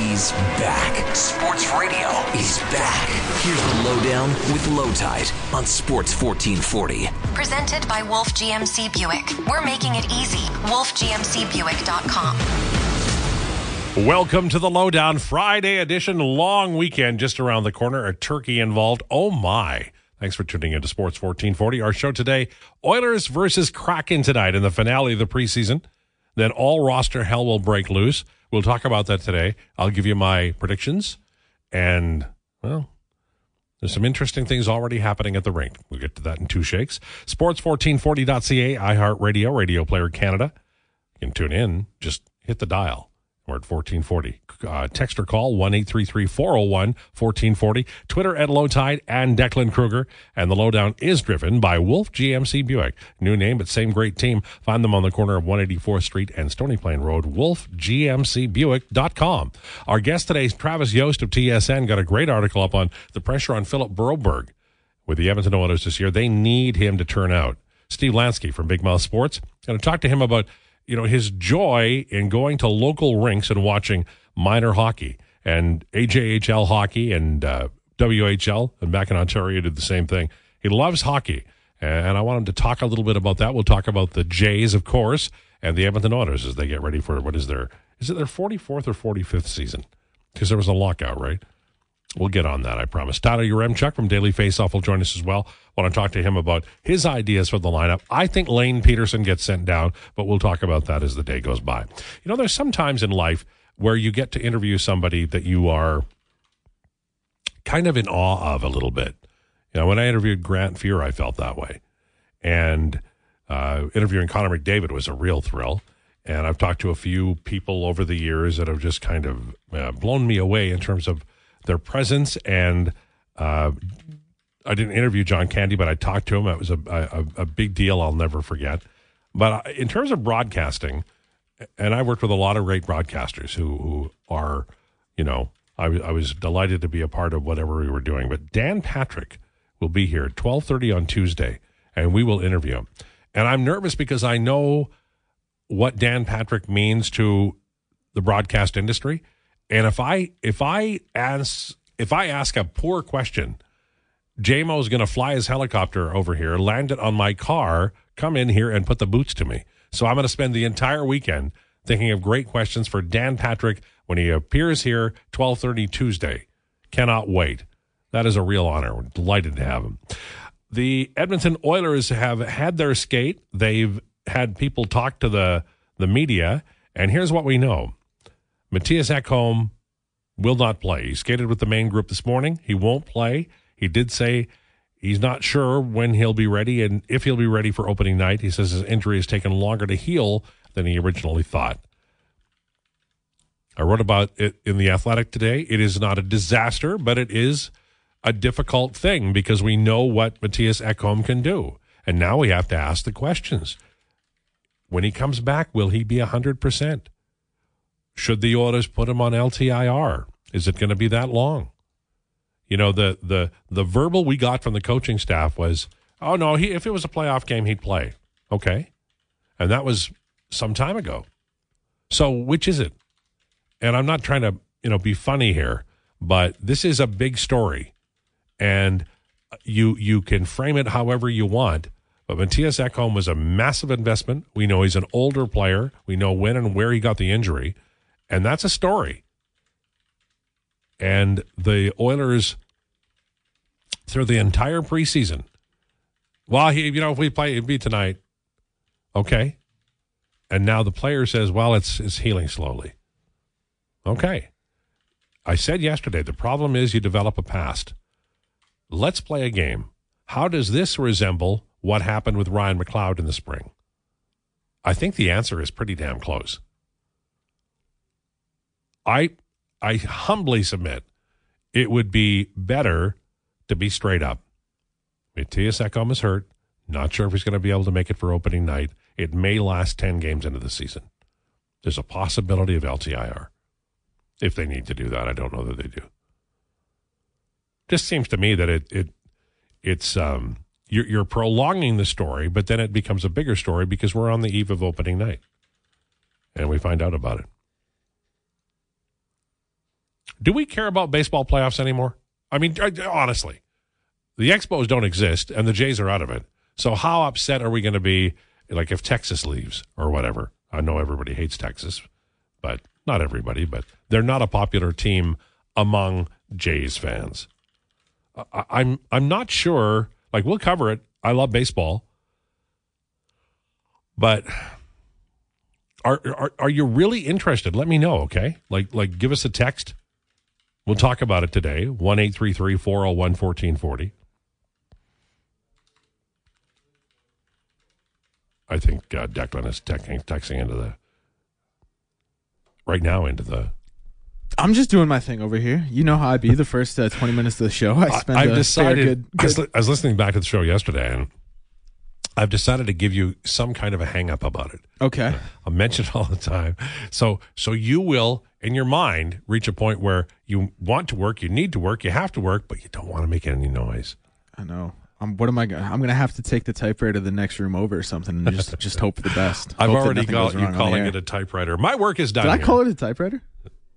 He's back. Sports radio is back. Here's the lowdown with Lowetide on Sports 1440. Presented by Wolf GMC Buick. We're making it easy. WolfGMCBuick.com. Welcome to the Lowdown Friday edition. Long weekend just around the corner. A turkey involved. Oh my. Thanks for tuning into Sports 1440. Our show today Oilers versus Kraken tonight in the finale of the preseason. Then all roster hell will break loose. We'll talk about that today. I'll give you my predictions. And, well, there's some interesting things already happening at the rink. We'll get to that in two shakes. Sports1440.ca, iHeartRadio, Radio Player Canada. You can tune in. Just hit the dial. We're at 1440. Uh, text or call 1 401 1440. Twitter at Lowetide and Declan Kruger. And the lowdown is driven by Wolf GMC Buick. New name, but same great team. Find them on the corner of 184th Street and Stony Plain Road. WolfGMCBuick.com. Our guest today is Travis Yost of TSN. Got a great article up on the pressure on Philip Broberg with the Edmonton Oilers this year. They need him to turn out. Steve Lansky from Big Mouth Sports. Going to talk to him about you know, his joy in going to local rinks and watching minor hockey and AJHL hockey and uh, WHL. And back in Ontario, did the same thing. He loves hockey. And I want him to talk a little bit about that. We'll talk about the Jays, of course, and the Edmonton Oilers as they get ready for what is their, is it their 44th or 45th season? Because there was a lockout, right? We'll get on that, I promise. Tyler Yaremchuk from Daily Faceoff will join us as well. Want to talk to him about his ideas for the lineup. I think Lane Pederson gets sent down, but we'll talk about that as the day goes by. You know, there's some times in life where you get to interview somebody that you are kind of in awe of a little bit. You know, when I interviewed Grant Fuhr, I felt that way. And uh, interviewing Connor McDavid was a real thrill. And I've talked to a few people over the years that have just kind of uh, blown me away in terms of their presence. And uh, I didn't interview John Candy, but I talked to him. It was a, a, a big deal I'll never forget. But in terms of broadcasting, and I worked with a lot of great broadcasters who, who are, you know, I, I was delighted to be a part of whatever we were doing. But Dan Patrick will be here at 1230 on Tuesday, and we will interview him. And I'm nervous because I know what Dan Patrick means to the broadcast industry. And if I if I ask if I ask a poor question, JMO is going to fly his helicopter over here, land it on my car, come in here and put the boots to me. So I'm going to spend the entire weekend thinking of great questions for Dan Patrick when he appears here 12:30 Tuesday. Cannot wait. That is a real honor. We're delighted to have him. The Edmonton Oilers have had their skate. They've had people talk to the the media, and here's what we know. Mattias Ekholm will not play. He skated with the main group this morning. He won't play. He did say he's not sure when he'll be ready and if he'll be ready for opening night. He says his injury has taken longer to heal than he originally thought. I wrote about it in The Athletic today. It is not a disaster, but it is a difficult thing because we know what Mattias Ekholm can do. And now we have to ask the questions. When he comes back, will he be 100%? Should the Oilers put him on LTIR? Is it going to be that long? You know, the the the verbal we got from the coaching staff was, "Oh no, he if it was a playoff game, he'd play." Okay, and that was some time ago. So which is it? And I'm not trying to you know be funny here, but this is a big story, and uh, you you can frame it however you want. But Mattias Ekholm was a massive investment. We know he's an older player. We know when and where he got the injury. And that's a story. And the Oilers, through the entire preseason, well, he, you know, if we play, it'd be tonight. Okay. And now the player says, well, it's, it's healing slowly. Okay. I said yesterday, the problem is you develop a past. Let's play a game. How does this resemble what happened with Ryan McLeod in the spring? I think the answer is pretty damn close. I I humbly submit it would be better to be straight up. Mattias Ekholm is hurt. Not sure if he's going to be able to make it for opening night. It may last 10 games into the season. There's a possibility of LTIR. If they need to do that, I don't know that they do. Just seems to me that it it it's um you're, you're prolonging the story, but then it becomes a bigger story because we're on the eve of opening night, and we find out about it. Do we care about baseball playoffs anymore? I mean, honestly, the Expos don't exist and the Jays are out of it. So how upset are we going to be, like if Texas leaves or whatever? I know everybody hates Texas, but not everybody. But they're not a popular team among Jays fans. I, I'm I'm not sure. Like we'll cover it. I love baseball, but are, are are you really interested? Let me know, okay? Like like give us a text. We'll talk about it today. 1 401 1440. I think uh, Declan is texting, texting into the right now into the. I'm just doing my thing over here. You know how I be the first uh, 20 minutes of the show. I spend I've a decided. good, I, was, good I was listening back to the show yesterday, and I've decided to give you some kind of a hang up about it. Okay. I mention it all the time. So so you will in your mind reach a point where you want to work, you need to work, you have to work, but you don't want to make any noise. I know. I'm, what am I going I'm going to have to take the typewriter to the next room over or something and just just hope for the best. I've Hope already got you wrong on the calling it a typewriter. My work is done. Did I here. call it a typewriter?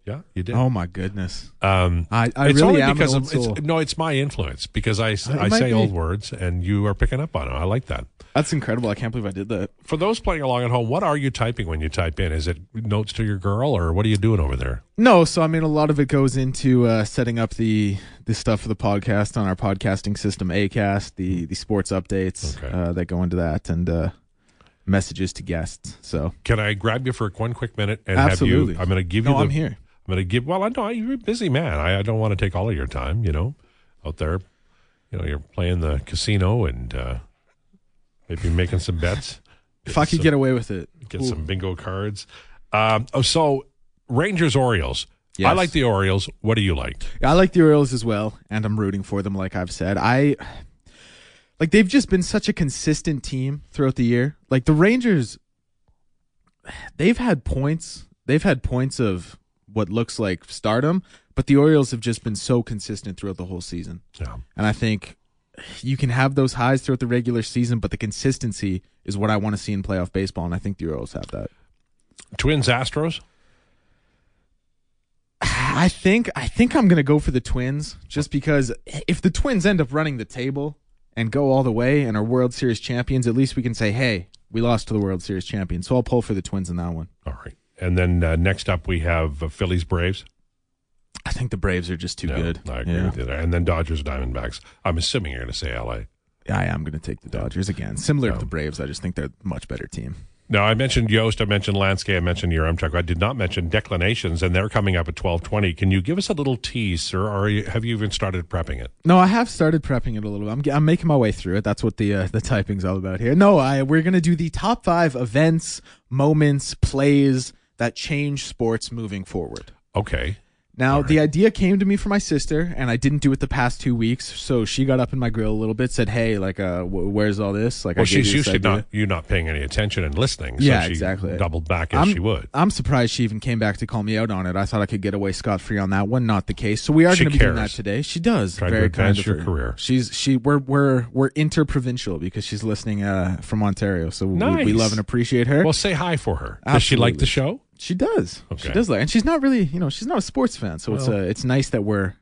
Yeah, you did. Oh my goodness. Um, I, I it's really only am because of it's, no, it's my influence because I, It I say be. old words and you are picking up on it. I like that. That's incredible. I can't believe I did that. For those playing along at home, what are you typing when you type in? Is it notes to your girl or what are you doing over there? No, so I mean, a lot of it goes into uh, setting up the the stuff for the podcast on our podcasting system, Acast, the the sports updates Okay. uh, that go into that, and uh, messages to guests. So Can I grab you for one quick minute and Absolutely. have you? I'm going to give you. no, the, I'm here. I'm going to give. Well, I know you're a busy man. I, I don't want to take all of your time. You know, out there, you know, you're playing the casino and uh, maybe making some bets. If I could some- get away with it, get Ooh. some bingo cards. Um, oh, so Rangers Orioles. I like the Orioles. What do you like? I like the Orioles as well, and I'm rooting for them. Like I've said, I like they've just been such a consistent team throughout the year. Like the Rangers, they've had points. They've had points of what looks like stardom, but the Orioles have just been so consistent throughout the whole season. Yeah. And I think you can have those highs throughout the regular season, but the consistency is what I want to see in playoff baseball, and I think the Orioles have that. Twins Astros. I think I think I'm gonna go for the Twins just because if the Twins end up running the table and go all the way and are World Series champions, at least we can say, hey, we lost to the World Series champions. So I'll pull for the Twins in that one. All right. And then uh, next up we have uh, Phillies Braves. I think the Braves are just too No, good. I agree yeah. with you there. And then Dodgers Diamondbacks. I'm assuming you're going to say LA. I am gonna take the Dodgers again. Similar to the Braves, I just think they're a much better team. Now I mentioned Yost, I mentioned Lansky, I mentioned Yaremchuk. I did not mention Declanations, and they're coming up at twelve twenty. Can you give us a little tease, sir? Or are you, have you even started prepping it? No, I have started prepping it a little bit. I'm, I'm making my way through it. That's what the uh, the typing's all about here. No, I we're gonna do the top five events, moments, plays that change sports moving forward. Okay. Now, the idea came to me from my sister, and I didn't do it the past two weeks. So she got up in my grill a little bit, said, "Hey, like, uh, wh- where's all this?" Like, Well, she's usually not you not paying any attention and listening. So Yeah, she exactly. Doubled back as I'm, she would. I'm surprised she even came back to call me out on it. I thought I could get away scot free on that one. Not the case. So we are going to be doing that today. She does. To Very advance kind of your her. career. She's she. We're we're we're interprovincial because she's listening uh, from Ontario. So Nice. we love and appreciate her. Well, say hi for her. Does she like the show? She does. She does like, and she's not really, you know, she's not a sports fan. So it's uh, it's nice that we're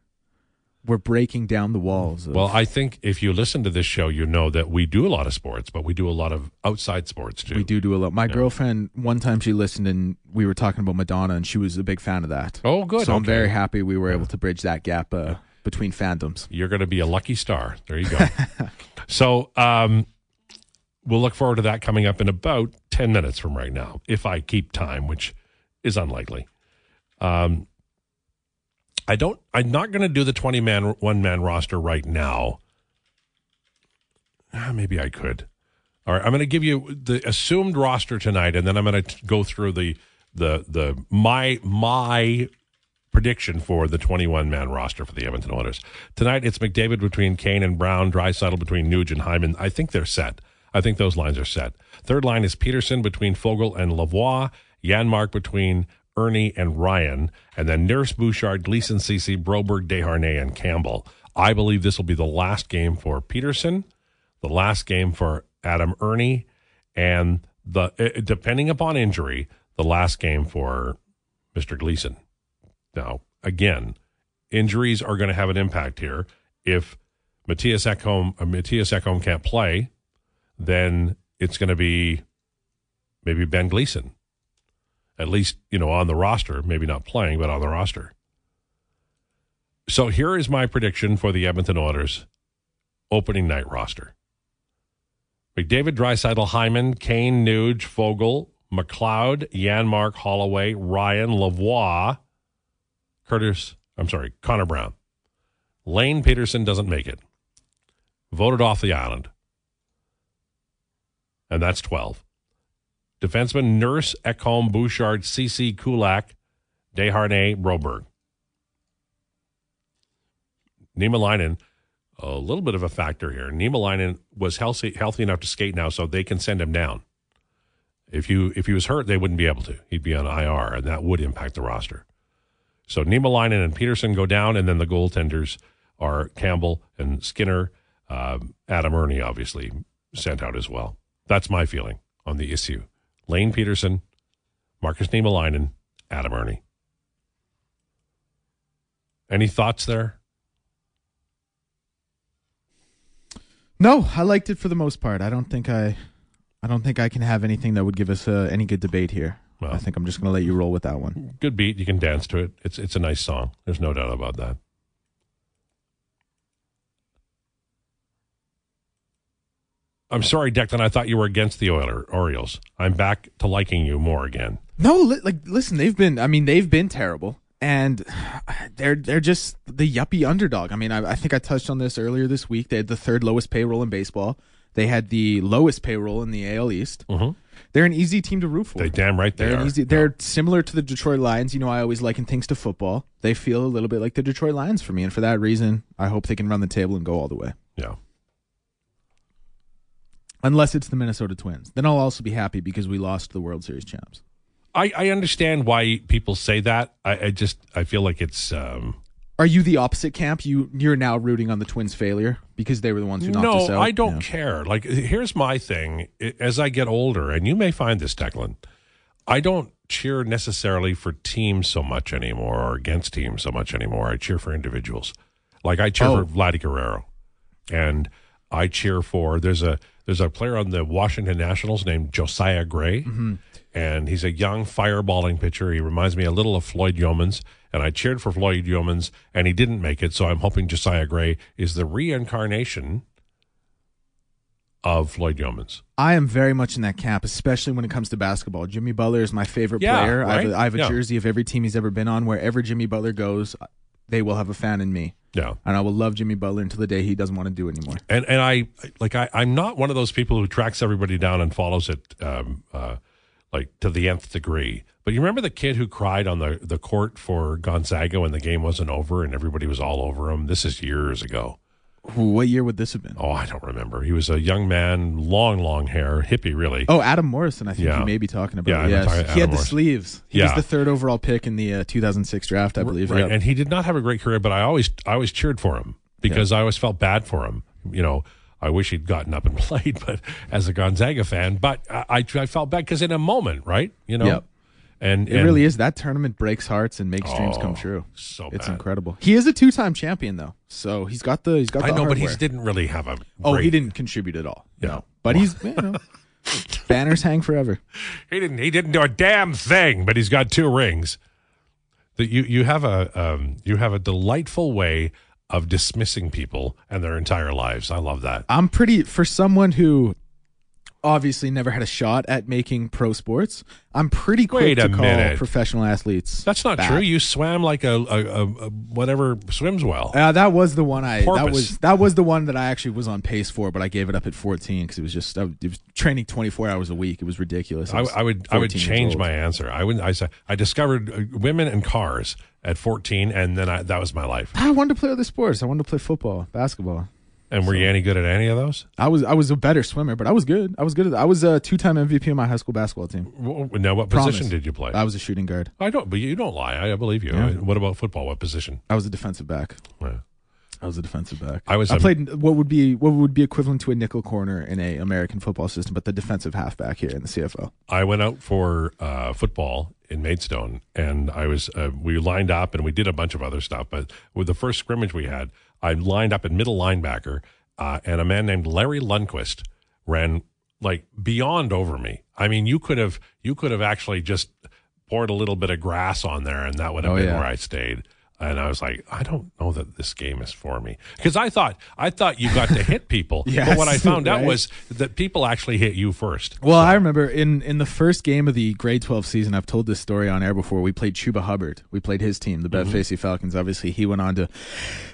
we're breaking down the walls. Of, Well, I think if you listen to this show, you know that we do a lot of sports, but we do a lot of outside sports too. we do do a lot. My girlfriend, one time she listened and we were talking about Madonna, and she was a big fan of that. Oh, good. So I'm very happy we were able to bridge that gap uh, between fandoms. You're going to be a lucky star. There you go. so, um, we'll look forward to that coming up in about 10 minutes from right now, if I keep time, which is unlikely. Um, I don't, I'm not going to do the 20 man, one man roster right now. Ah, maybe I could. All right. I'm going to give you the assumed roster tonight, and then I'm going to go through the, the, the, my, my prediction for the 21 man roster for the Edmonton Oilers. Tonight, it's McDavid between Kane and Brown, Draisaitl between Nuge and Hyman. I think they're set. I think those lines are set. Third line is Pederson between Foegele and Lavoie, Janmark between Erne and Ryan, and then Nurse, Bouchard, Gleason, Ceci, Broberg, Desharnais, and Campbell. I believe this will be the last game for Pederson, the last game for Adam Erne, and the eh, depending upon injury, the last game for Mr. Gleason. Now, again, injuries are going to have an impact here. If Mattias Ekholm, uh, Mattias Ekholm can't play, then it's going to be maybe Ben Gleason, at least you know on the roster, maybe not playing, but on the roster. So here is my prediction for the Edmonton Oilers opening night roster. McDavid, Draisaitl, Hyman, Kane, Nuge, Foegele, McLeod, Janmark, Holloway, Ryan, Lavoie, Curtis, I'm sorry, Connor Brown. Lane Pederson doesn't make it. Voted off the island. And that's 12. Defenseman Nurse, Ekholm, Bouchard, Ceci, Kulak, Desharnais, Broberg. Niemelainen, a little bit of a factor here. Niemelainen was healthy, healthy enough to skate now, so they can send him down. If you if he was hurt, they wouldn't be able to. He'd be on IR, and that would impact the roster. So Niemelainen and Pederson go down, and then the goaltenders are Campbell and Skinner. Um, Adam Erne obviously sent out as well. That's my feeling on the issue. Lane Pederson, Markus Niemelainen, Adam Erne. Any thoughts there? No, I liked it for the most part. I don't think I, I don't think I can have anything that would give us uh, any good debate here. Well. I think I'm just going to let you roll with that one. Good beat. You can dance to it. It's it's a nice song. There's no doubt about that. I'm sorry, Declan. I thought you were against the Oiler Orioles. I'm back to liking you more again. No, li- like listen, they've been. I mean, they've been terrible, and they're they're just the yuppie underdog. I mean, I, I think I touched on this earlier this week. They had the third lowest payroll in baseball. They had the lowest payroll in the AL East. Mhm. They're an easy team to root for. They damn right they They're are. easy. They're similar to the Detroit Lions. You know, I always liken things to football. They feel a little bit like the Detroit Lions for me, and for that reason, I hope they can run the table and go all the way. yeah. Unless it's the Minnesota Twins, then I'll also be happy because we lost the World Series champs. I, I understand why people say that. I, I just I feel like it's um, Are you the opposite camp? You you're now rooting on the Twins' failure because they were the ones who knocked us out. no. I don't Yeah. care. Like here's my thing. I- As I get older, and you may find this, Declan, I don't cheer necessarily for teams so much anymore, or against teams so much anymore. I cheer for individuals. Like I cheer Oh. for Vladdy Guerrero, and I cheer for there's a there's a player on the Washington Nationals named Josiah Gray, Mm-hmm. and he's a young fireballing pitcher. He reminds me a little of Floyd Youmans, and I cheered for Floyd Youmans, and he didn't make it. So I'm hoping Josiah Gray is the reincarnation of Floyd Youmans. I am very much in that camp, especially when it comes to basketball. Jimmy Butler is my favorite Yeah, player. I have right? a, I have a Yeah. jersey of every team he's ever been on. Wherever Jimmy Butler goes, they will have a fan in me, Yeah. and I will love Jimmy Butler until the day he doesn't want to do it anymore. and and I like I I'm not one of those people who tracks everybody down and follows it um uh like to the nth degree. But you remember the kid who cried on the the court for Gonzaga when the game wasn't over and everybody was all over him. This is years ago. What year would this have been? Oh, I don't remember. He was a young man, long long hair, hippie really. Oh, Adam Morrison, I think Yeah. you may be talking about. Yeah, yes. talking he had the Morrison. sleeves. He Yeah. was the third overall pick in the uh, 2006 draft, I believe. Right. And he did not have a great career, but I always I always cheered for him because I always felt bad for him. You know, I wish he'd gotten up and played, but as a Gonzaga fan, but I I, I felt bad because in a moment, right? You know, Yep. And It and- really is. That tournament breaks hearts and makes dreams come Oh, true. so it's bad. incredible. He is a two-time champion though, so he's got the he's got. The I know, but he didn't really have a. Oh, he didn't contribute at all. Yeah. No, but he's you know, banners hang forever. He didn't. He didn't do a damn thing. But he's got two rings. That you you have a um, you have a delightful way of dismissing people and their entire lives. I love that. I'm pretty for someone who obviously never had a shot at making pro sports. I'm pretty quick Wait to call minute. professional athletes. That's not bad. true. You swam like a, a, a, a whatever swims well. Uh, that was the one I that was that was the one that I actually was on pace for, but I gave it up at 14 because it was just I, it was training 24 hours a week. It was ridiculous. I, was I would I would change my answer. I would I said I discovered uh, women and cars at 14, and then I, that was my life. I wanted to play other sports. I wanted to play football, basketball. And were you any good at any of those? I was I was a better swimmer, but I was good. I was good at I was a two time MVP of my high school basketball team. W- Now, what Promise. position did you play? I was a shooting guard. I don't, but you don't lie. I, I believe you. Yeah. What about football? What position? I was a defensive back. Yeah. I was a defensive back. I was I a- played what would be what would be equivalent to a nickel corner in a American football system, but the defensive halfback here in the CFL. I went out for uh, football in Maidstone, and I was uh, we lined up and we did a bunch of other stuff. But with the first scrimmage we had, I lined up in middle linebacker, uh, and a man named Larry Lundquist ran like beyond over me. I mean, you could have you could have actually just poured a little bit of grass on there, and that would have Oh, been yeah. where I stayed. And I was like, I don't know that this game is for me because I thought I thought you got to hit people, but what I Yes, found out was that people actually hit you first. Well, I remember in in the first game of the grade 12 season, I've told this story on air before. We played Chuba Hubbard. We played his team, the Bev mm-hmm. Facey Falcons. Obviously, he went on to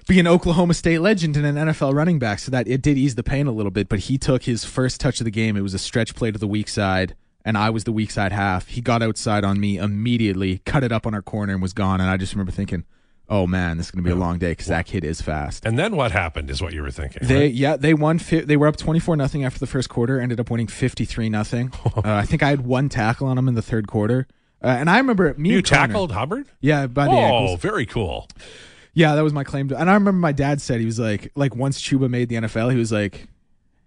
be an Oklahoma State legend and an NFL running back, so that it did ease the pain a little bit. But he took his first touch of the game. It was a stretch play to the weak side, and I was the weak side half. He got outside on me immediately, cut it up on our corner, and was gone. And I just remember thinking, "Oh man, this is going to be a long day because that kid is fast." And then what happened is what you were thinking. They right? yeah they won. Fi- they were up twenty four nothing after the first quarter. Ended up winning fifty three nothing. uh, I think I had one tackle on them in the third quarter. Uh, and I remember me. you and Connor- tackled Hubbard. Yeah, by the Oh, ankles. very cool. Yeah, that was my claim. To, and I remember my dad said he was like, like once Chuba made the NFL, he was like,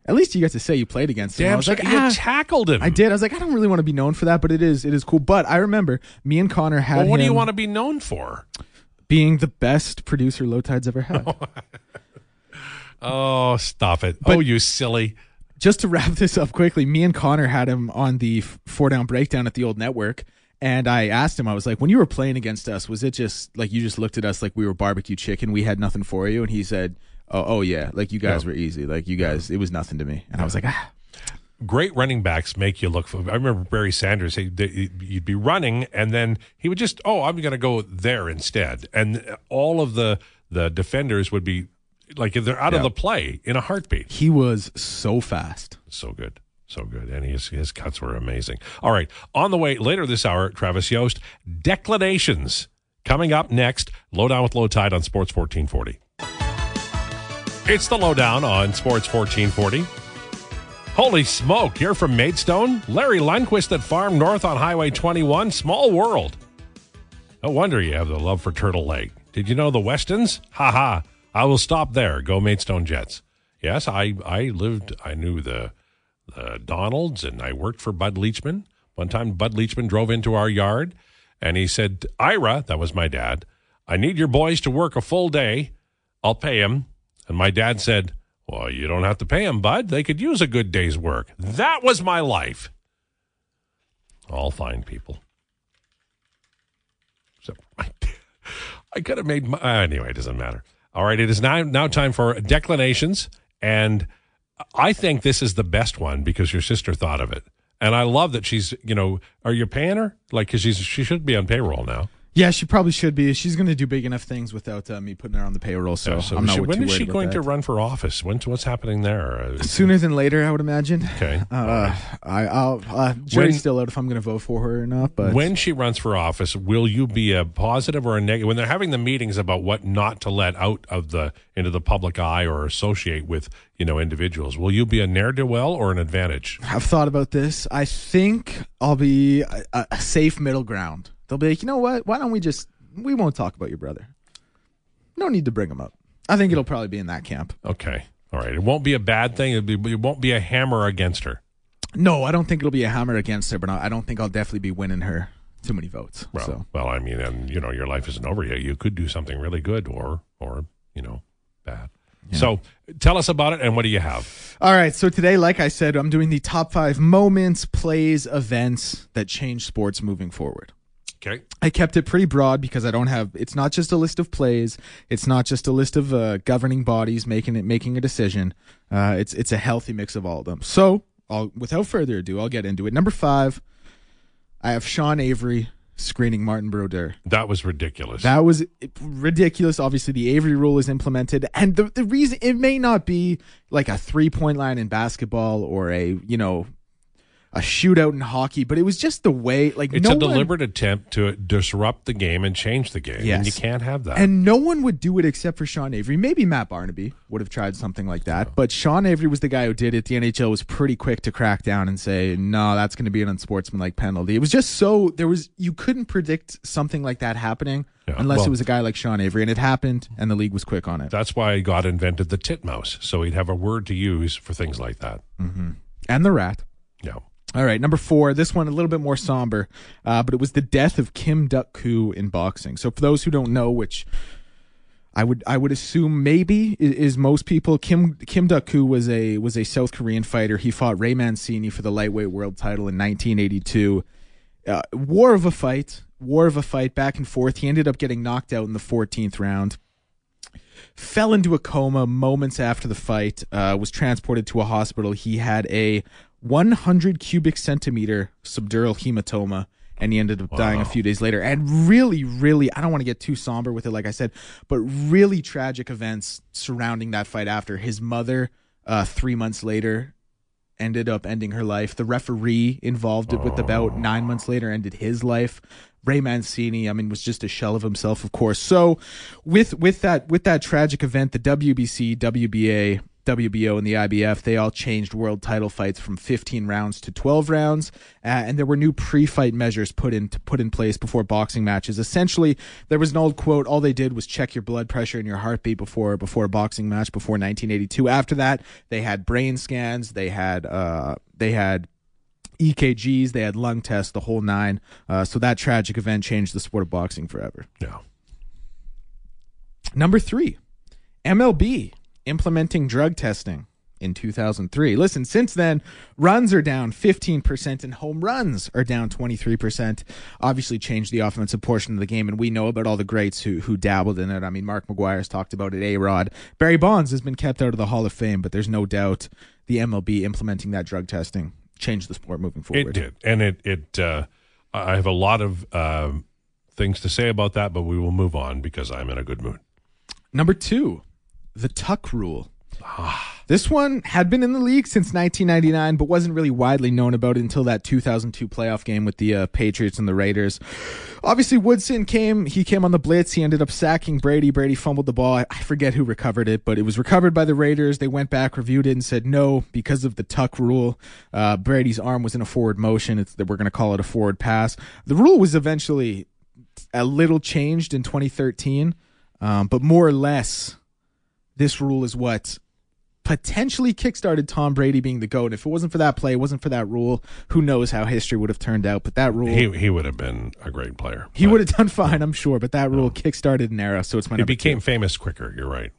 at least you get to say you played against him. I was like, you ah, tackled him. I did. I was like, I don't really want to be known for that, but it is, it is cool. But I remember me and Connor had Well, what do you want to be known for? Being the best producer Lowetide's ever had. Oh, stop it! But- oh, you silly. just to wrap this up quickly, me and Connor had him on the four down breakdown at the old network. And I asked him, I was like, when you were playing against us, was it just like you just looked at us like we were barbecue chicken? We had nothing for you. And he said, Oh, oh yeah. Like you guys Yeah. were easy. Like you guys, it was nothing to me. And I was like, ah. Great running backs make you look. For, I remember Barry Sanders. He, you'd be running, and then he would just, oh, I'm going to go there instead, and all of the the defenders would be like they're out of the play in a heartbeat. He was so fast. So good. So good. And his, his cuts were amazing. All right. On the way later this hour, Travis Yost, declanations coming up next. Lowdown with Lowetide on Sports 1440. It's the Lowdown on Sports 1440. Holy smoke. You're from Maidstone? Larry Lundquist at Farm North on Highway 21. Small world. No wonder you have the love for Turtle Lake. Did you know the Westons? Ha ha. I will stop there. Go Maidstone Jets. Yes, I, I lived, I knew the, the Donalds and I worked for Bud Leachman. One time, Bud Leachman drove into our yard and he said, Ira, that was my dad, I need your boys to work a full day. I'll pay him. And my dad said, Well, you don't have to pay them, Bud. They could use a good day's work. That was my life. All fine people. So I, could have made my, uh, anyway. It doesn't matter. All right, it is now now time for declanations, and I think this is the best one because your sister thought of it, and I love that she's you know are you paying her like because she should be on payroll now. Yeah, she probably should be. She's going to do big enough things without uh, me putting her on the payroll. So, Yeah, so I'm not she- when is she going to run for office? When what's happening there? Uh, Sooner than later, I would imagine. Okay. Uh, I, I'll. Uh, jury's still out if I'm going to vote for her or not. But when she runs for office, will you be a positive or a negative when they're having the meetings about what not to let out of the into the public eye or associate with you know individuals? Will you be a ne'er do well or an advantage? I've thought about this. I think I'll be a- a safe middle ground. They'll be like, you know what? Why don't we just we won't talk about your brother. No need to bring him up. I think it'll probably be in that camp. Okay, all right. It won't be a bad thing. It'll be, it won't be a hammer against her. No, I don't think it'll be a hammer against her, but I don't think I'll definitely be winning her too many votes. Well, so well, I mean, and you know, your life isn't over yet. You could do something really good or or you know bad. So tell us about it and what do you have? All right, so today, like I said, I'm doing the top five moments, plays, events that change sports moving forward. Okay. I kept it pretty broad because I don't have. It's not just a list of plays. It's not just a list of uh, governing bodies making it making a decision. Uh, it's it's a healthy mix of all of them. So, I'll, without further ado, I'll get into it. Number five, I have Sean Avery screening Martin Brodeur. That was ridiculous. That was ridiculous. Obviously, the Avery rule is implemented, and the the reason it may not be like a three point line in basketball or a you know a shootout in hockey, but it was just the way like it's no a one- deliberate attempt to disrupt the game and change the game. And you can't have that. And no one would do it except for Sean Avery. Maybe Matt Barnaby would have tried something like that. But Sean Avery was the guy who did it. The NHL was pretty quick to crack down and say, no, that's going to be an unsportsmanlike penalty. It was just so, there was, you couldn't predict something like that happening Yeah, unless well- it was a guy like Sean Avery. And it happened, and the league was quick on it. That's why God invented the titmouse, so he'd have a word to use for things like that. Mm-hmm. And the rat. Yeah. All right, number four. This one a little bit more somber, uh, but it was the death of Kim Duk Koo in boxing. So for those who don't know, which I would I would assume maybe i- is most people. Kim Kim Duk Koo was a was a South Korean fighter. He fought Ray Mancini for the lightweight world title in 1982. Uh, war of a fight, war of a fight, back and forth. He ended up getting knocked out in the 14th round. Fell into a coma moments after the fight. Uh, was transported to a hospital. He had a 100 cubic centimeter subdural hematoma and he ended up dying a few days later. And really, really, I don't want to get too somber with it, like I said, but really tragic events surrounding that fight after. His mother, uh, three months later, ended up ending her life. The referee involved with the bout nine months later ended his life. Ray Mancini, I mean, was just a shell of himself, of course. So, with with that with that tragic event, the WBC, WBA, WBO, and the IBF, they all changed world title fights from 15 rounds to 12 rounds, uh, and there were new pre-fight measures put in put in place before boxing matches. Essentially, there was an old quote: "All they did was check your blood pressure and your heartbeat before before a boxing match." Before 1982, after that, they had brain scans, they had uh, they had EKGs, they had lung tests, the whole nine. Uh, so that tragic event changed the sport of boxing forever. Yeah. Number three, MLB implementing drug testing in 2003. Listen, since then, runs are down 15% and home runs are down 23%. Obviously, changed the offensive portion of the game, and we know about all the greats who who dabbled in it. I mean, Mark McGwire's talked about it. A Rod, Barry Bonds has been kept out of the Hall of Fame, but there's no doubt the MLB implementing that drug testing changed the sport moving forward. It did, and it it. Uh, I have a lot of um, things to say about that, but we will move on because I'm in a good mood. Number two, the Tuck rule. This one had been in the league since 1999, but wasn't really widely known about it until that 2002 playoff game with the uh, Patriots and the Raiders. Obviously, Woodson came. He came on the blitz. He ended up sacking Brady. Brady fumbled the ball. I, I forget who recovered it, but it was recovered by the Raiders. They went back, reviewed it, and said no because of the Tuck rule. Uh, Brady's arm was in a forward motion. It's that we're going to call it a forward pass. The rule was eventually a little changed in 2013, um, but more or less, this rule is what potentially kickstarted Tom Brady being the GOAT. And If it wasn't for that play, it wasn't for that rule, who knows how history would have turned out. But that rule, He he, he would have been a great player. but would have done fine, I'm sure. But that rule kickstarted an era, so it's my He became two. famous quicker. You're right.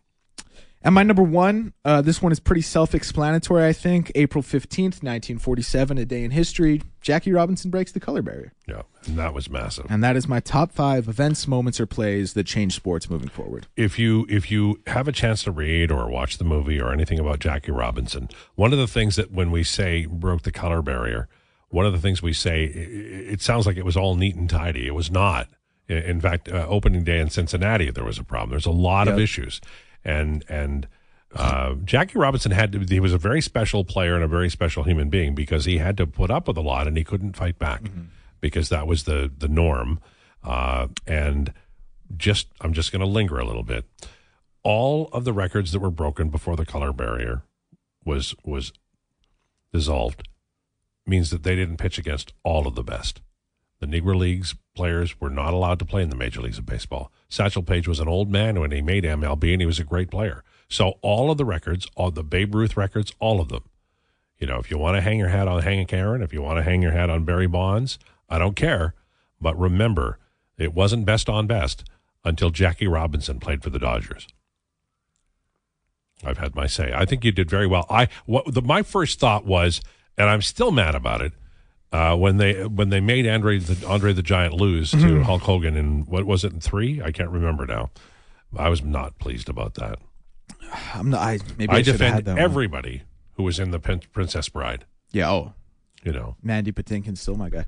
And my number one, uh, this one is pretty self-explanatory, I think. April 15th, 1947, a day in history. Jackie Robinson breaks the color barrier. Yeah, and that was massive. And that is my top five events, moments, or plays that change sports moving forward. if you if you have a chance to read or watch the movie or anything about Jackie Robinson, one of the things that when we say broke the color barrier, one of the things we say it, it sounds like it was all neat and tidy. It was not. In- fact, uh, opening day in Cincinnati, there was a problem. There's a lot of issues, and and. Uh, Jackie Robinson had to, he was a very special player and a very special human being because he had to put up with a lot and he couldn't fight back because that was the, the norm. Uh, and just, I'm just going to linger a little bit all of the records that were broken before the color barrier was was dissolved means that they didn't pitch against all of the best. The Negro Leagues players were not allowed to play in the major leagues of baseball. Satchel Paige was an old man when he made MLB and he was a great player. So all of the records, all the Babe Ruth records, all of them. You know, if you want to hang your hat on Hank Aaron, if you want to hang your hat on Barry Bonds, I don't care. But remember, it wasn't best on best until Jackie Robinson played for the Dodgers. I've had my say. I think you did very well. I what the, my first thought was, and I'm still mad about it. Uh, when they when they made Andre the Andre the Giant lose to Hulk Hogan in what was it in three? I can't remember now. I was not pleased about that. I'm not. I maybe I, I defend had that. one. everybody who was in the Princess Bride. Yeah. Oh, You know, Mandy Patinkin's still my guy.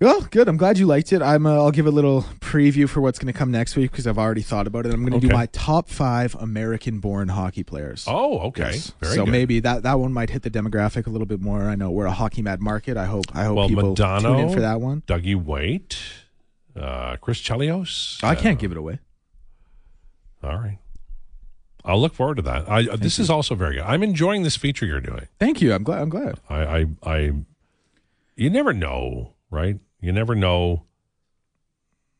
Well, good. I'm glad you liked it. I'm. Uh, I'll give a little preview for what's going to come next week because I've already thought about it. I'm going to do my top five American-born hockey players. Oh, okay. Yes. So good. maybe that that one might hit the demographic a little bit more. I know we're a hockey mad market. I hope. I hope well, people Madonna tune in for that one. Dougie Weight, uh, Chris Chelios. I Uh, can't give it away. all right. I'll look forward to that. I, uh, this is also very good. I'm enjoying this feature you're doing. Thank you. I'm glad. I'm glad. I, I, I, you never know, right? You never know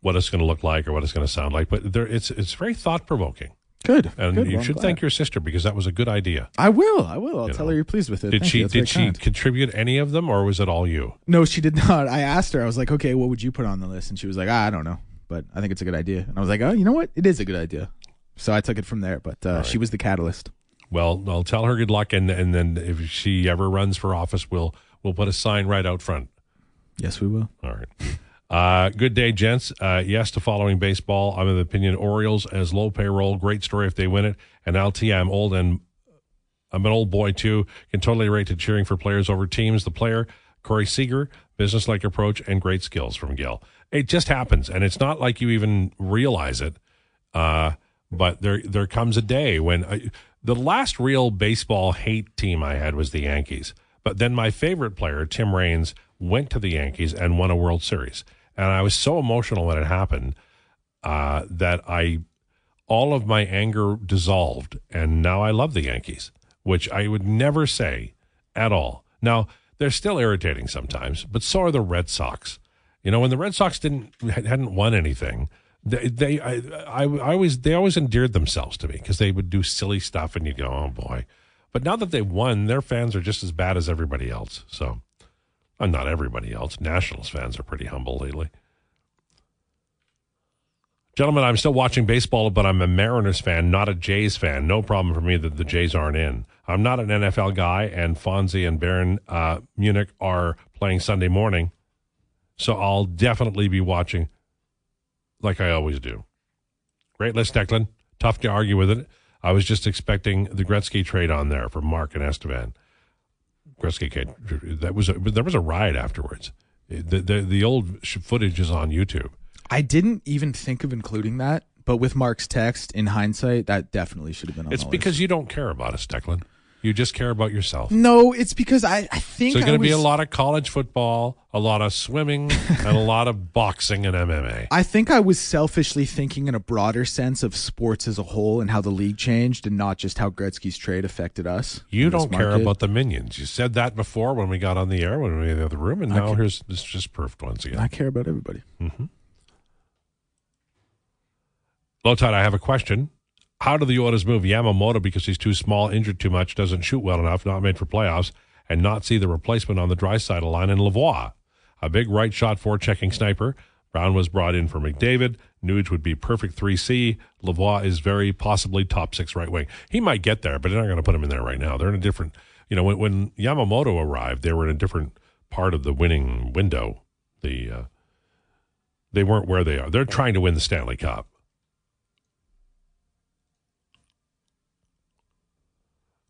what it's going to look like or what it's going to sound like, but there, it's it's very thought provoking. Good. And Good. you Well, should thank your sister because that was a good idea. I will. I will. I'll You tell know. her you're pleased with it. Did Thank she. Did she kind. contribute any of them or was it all you? No, she did not. I asked her. I was like, "Okay, what would you put on the list?" And she was like, ah, "I don't know, but I think it's a good idea." And I was like, "Oh, you know what? It is a good idea." So I took it from there. But uh, she was the catalyst. Well, I'll tell her good luck and and then if she ever runs for office we'll we'll put a sign right out front. Yes, we will. All right. Uh, good day, gents. Uh, yes to following baseball. I'm of the opinion Orioles as low payroll. Great story if they win it. And LT, I'm old and I'm an old boy too. Can totally relate to cheering for players over teams. The player, Corey Seager, business-like approach and great skills from Gil. It just happens, and it's not like you even realize it. Uh, but there there comes a day when I, the last real baseball hate team I had was the Yankees. But then my favorite player, Tim Raines, went to the Yankees and won a World Series, and I was so emotional when it happened uh, that I all of my anger dissolved, and now I love the Yankees, which I would never say at all. Now they're still irritating sometimes, but so are the Red Sox. You know, when the Red Sox didn't hadn't won anything, they, they I, I, I always they always endeared themselves to me because they would do silly stuff, and you'd go, oh boy. But now that they've won, their fans are just as bad as everybody else. So, uh, not everybody else. Nationals fans are pretty humble lately. Gentlemen, I'm still watching baseball, but I'm a Mariners fan, not a Jays fan. No problem for me that the Jays aren't in. I'm not an NFL guy, and Fonzie and Bayern uh, Munich are playing Sunday morning, so I'll definitely be watching like I always do. Great list, Declan. Tough to argue with it. I was just expecting the Gretzky trade on there for Mark and Estevan. Gretzky that was a, there was a riot afterwards. The, the the old footage is on YouTube. I didn't even think of including that, but with Mark's text, in hindsight, that definitely should have been on It's because list. you don't care about us, Declan. You just care about yourself. No, it's because I, I think So there's going to be a lot of college football, a lot of swimming, and a lot of boxing and MMA. I think I was selfishly thinking in a broader sense of sports as a whole and how the league changed, and not just how Gretzky's trade affected us. You don't care about the minions. You said that before when we got on the air, when we were in the other room, and now here's this is just proved once again. I care about everybody. Mm-hmm. Lowetide, I have a question. How do the Oilers move Yamamoto because he's too small, injured too much, doesn't shoot well enough, not made for playoffs, and not see the replacement on the Draisaitl line in Lavoie? A big right shot for checking sniper. Brown was brought in for McDavid. Nuge would be perfect 3C. Lavoie is very possibly top six right wing. He might get there, but they're not going to put him in there right now. They're in a different, you know, when, when Yamamoto arrived, they were in a different part of the winning window. The uh, They weren't where they are. They're trying to win the Stanley Cup.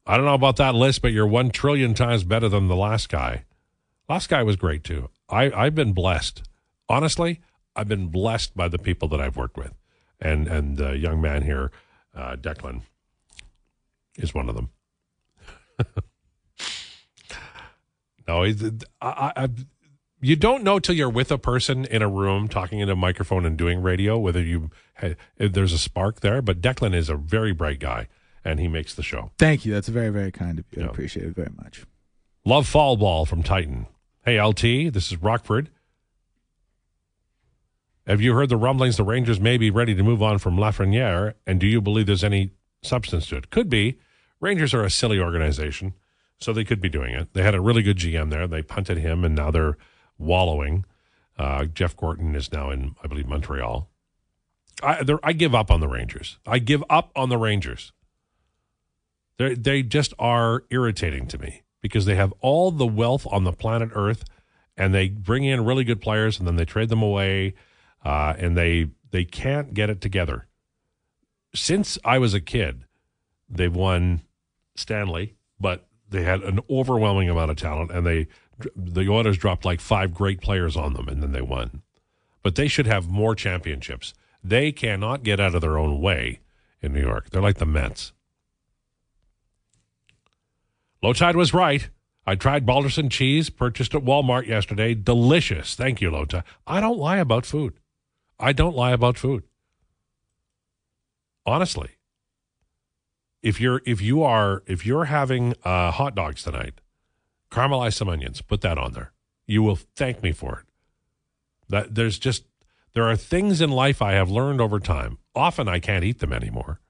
I don't know about that list, but you're one trillion times better than the last guy. Last guy was great too. I, I've been blessed. Honestly, I've been blessed by the people that I've worked with. And and the young man here, uh, Declan, is one of them. no, I, I, you don't know till you're with a person in a room talking into a microphone and doing radio whether you there's a spark there. But Declan is a very bright guy, and he makes the show. Thank you. That's very, very kind of you. Yeah. I appreciate it very much. Love Fall Ball from Titan. Hey, LT, this is Rockford. Have you heard the rumblings the Rangers may be ready to move on from Lafreniere? And do you believe there's any substance to it? Could be. Rangers are a silly organization, so they could be doing it. They had a really good GM there. They punted him, and now they're wallowing. Uh, Jeff Gorton is now in, I believe, Montreal. I, I give up on the Rangers. I give up on the Rangers. They they just are irritating to me because they have all the wealth on the planet Earth, and they bring in really good players, and then they trade them away, uh, and they they can't get it together. Since I was a kid, they've won Stanley, but they had an overwhelming amount of talent, and they the Oilers dropped like five great players on them, and then they won. But they should have more championships. They cannot get out of their own way in New York. They're like the Mets. Lowetide was right. I tried Balderson cheese purchased at Walmart yesterday. Delicious. Thank you, Lowetide. I don't lie about food. I don't lie about food. Honestly. If you're if you are if you're having uh, hot dogs tonight, caramelize some onions. Put that on there. You will thank me for it. That there's just there are things in life I have learned over time. Often I can't eat them anymore.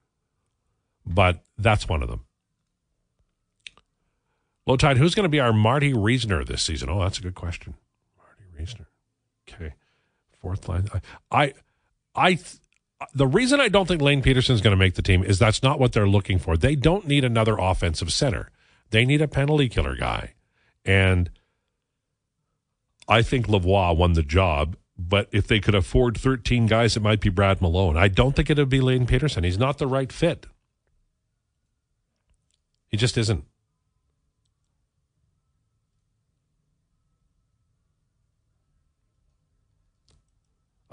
but that's one of them. Lowetide. Who's going to be our Marty Reasoner this season? Oh, that's a good question. Marty Reasoner. Okay, fourth line. I, I, I th- the reason I don't think Lane Pederson is going to make the team is that's not what they're looking for. They don't need another offensive center. They need a penalty killer guy, and I think Lavoie won the job. But if they could afford 13 guys, it might be Brad Malone. I don't think it would be Lane Pederson. He's not the right fit. He just isn't.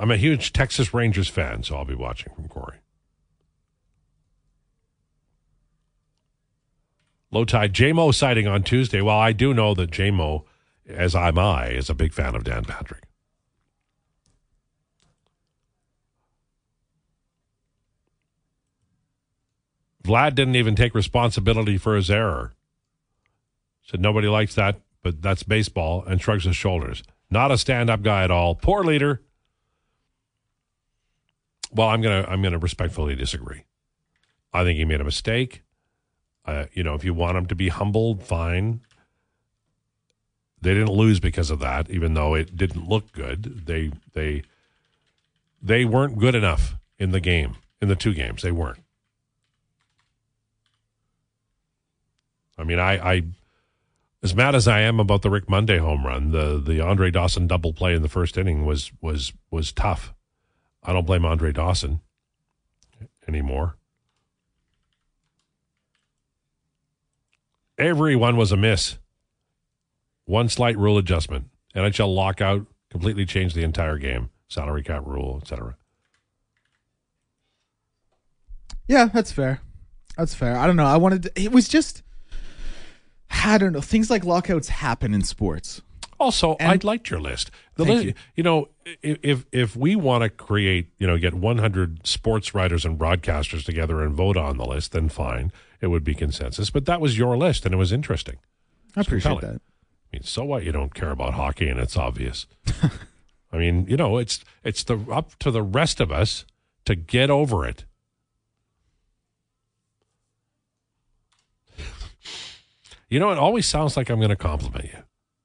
I'm a huge Texas Rangers fan, so I'll be watching from Corey. Lowetide JMO sighting on Tuesday. Well, I do know that JMO, as I am I, is a big fan of Dan Patrick. Vlad didn't even take responsibility for his error. Said nobody likes that, but that's baseball, and shrugs his shoulders. Not a stand-up guy at all. Poor leader. Well, I'm gonna I'm gonna respectfully disagree. I think he made a mistake. Uh, you know, if you want him to be humbled, fine. They didn't lose because of that, even though it didn't look good. They they they weren't good enough in the game in the two games. They weren't. I mean, I, I as mad as I am about the Rick Monday home run, the the Andre Dawson double play in the first inning was was was tough. I don't blame Andre Dawson anymore. Everyone was a miss. One slight rule adjustment. NHL lockout completely changed the entire game. Salary cap rule, etc. Yeah, that's fair. That's fair. I don't know. I wanted to, it was just I don't know. Things like lockouts happen in sports. Also, And- I liked your list. The Thank li- you. you know, if if we want to create, you know, get 100 sports writers and broadcasters together and vote on the list, then fine, it would be consensus. But that was your list, and it was interesting. I appreciate compelling. that. I mean, so what? You don't care about hockey, and it's obvious. I mean, you know, it's it's the up to the rest of us to get over it. You know, it always sounds like I'm going to compliment you.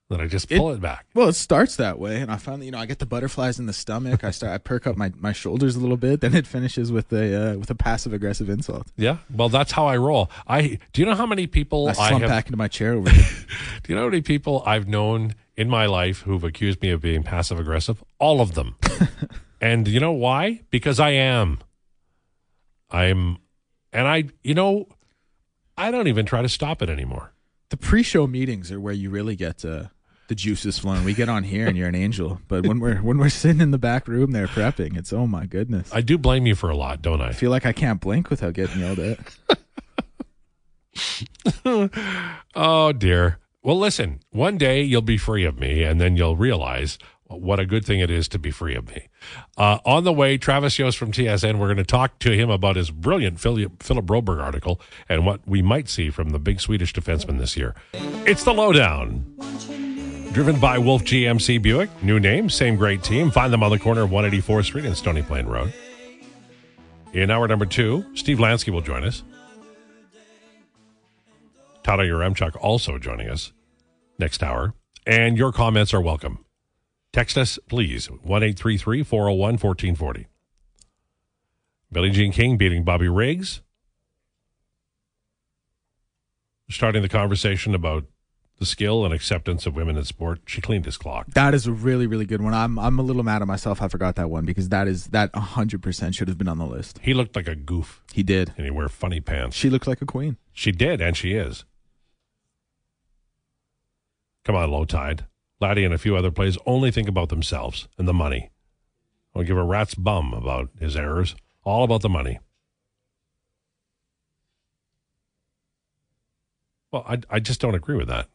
Then I just pull it, back. Well, it starts that way, and I finally, you know, I get the butterflies in the stomach. I start, I perk up my, my shoulders a little bit. Then it finishes with a uh, with a passive aggressive insult. Yeah, well, that's how I roll. I do you know how many people I I, slump have? back into my chair over here. Do you know how many people I've known in my life who've accused me of being passive aggressive? All of them. and you know why? Because I am. I'm, and I, you know, I don't even try to stop it anymore. the pre-show meetings are where you really get uh, the juices flowing. We get on here and you're an angel, but when we're when we're sitting in the back room there prepping, it's oh my goodness. I I do blame you for a lot, don't I? I? feel like I can't blink without getting yelled at. Oh dear. Well, listen. One day you'll be free of me, and then you'll realize what a good thing it is to be free of me. Uh, on the way, Travis Yost from TSN. We're going to talk to him about his brilliant Philip, Philip Broberg article and what we might see from the big Swedish defenseman this year. It's the lowdown. Driven by Wolf GMC Buick. New name, same great team. Find them on the corner of 184th Street and Stony Plain Road. In hour number two, Steve Lansky will join us. Tyler Yaremchuk also joining us next hour. And your comments are welcome. Text us, please, 1 401 1440. Billie Jean King beating Bobby Riggs. Starting the conversation about the skill and acceptance of women in sport. She cleaned his clock. That is a really really good one. I'm I'm a little mad at myself. I forgot that one because that is that 100 percent should have been on the list. He looked like a goof He did. and he wore funny pants. She looked like a queen. She did, and she is. Come on, low tide. Vladdy and a few other players only think about themselves and the money. I'll give a rat's bum about his errors. All about the money. Well, I, I just don't agree with that.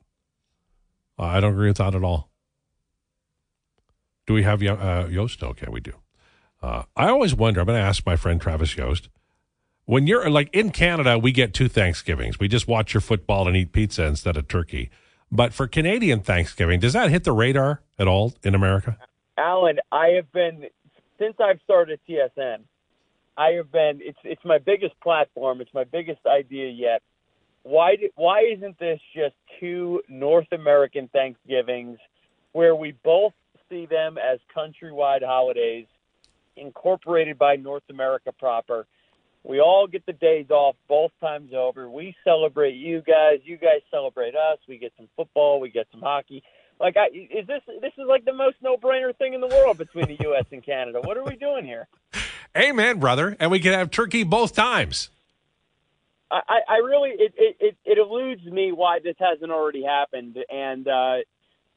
I don't agree with that at all. Do we have uh, Yost? Okay, we do. Uh, I always wonder. I'm going to ask my friend Travis Yost. When you're like in Canada, we get two Thanksgivings. We just watch your football and eat pizza instead of turkey. But for Canadian Thanksgiving, does that hit the radar at all in America? Alan, I have been since I've started TSN. I have been. It's it's my biggest platform. It's my biggest idea yet. Why why isn't this just two North American Thanksgivings where we both see them as countrywide holidays incorporated by North America proper? We all get the days off both times over. We celebrate you guys. You guys celebrate us. We get some football. We get some hockey. Like, I, is this this is like the most no brainer thing in the world between the U.S. and Canada? What are we doing here? Amen, brother. And we can have turkey both times. I, I really it, it, it, it eludes me why this hasn't already happened, and uh,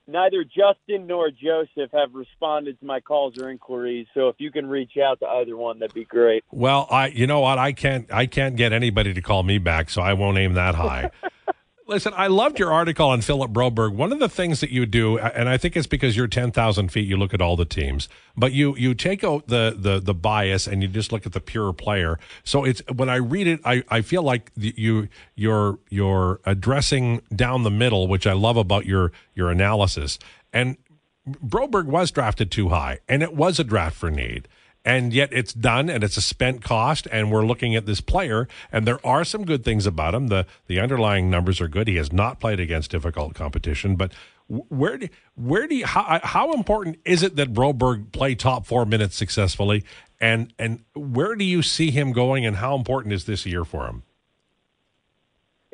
neither Justin nor Joseph have responded to my calls or inquiries. So if you can reach out to either one, that'd be great. Well, I you know what I can't I can't get anybody to call me back, so I won't aim that high. Listen, I loved your article on Philip Broberg. One of the things that you do, and I think it's because you're 10,000 feet, you look at all the teams, but you, you take out the, the, the bias and you just look at the pure player. So it's, when I read it, I, I feel like you, you're, you're addressing down the middle, which I love about your, your analysis. And Broberg was drafted too high and it was a draft for need and yet it's done and it's a spent cost and we're looking at this player and there are some good things about him. The the underlying numbers are good. He has not played against difficult competition but where do where do you, how, how important is it that Broberg play top 4 minutes successfully? And and where do you see him going and how important is this year for him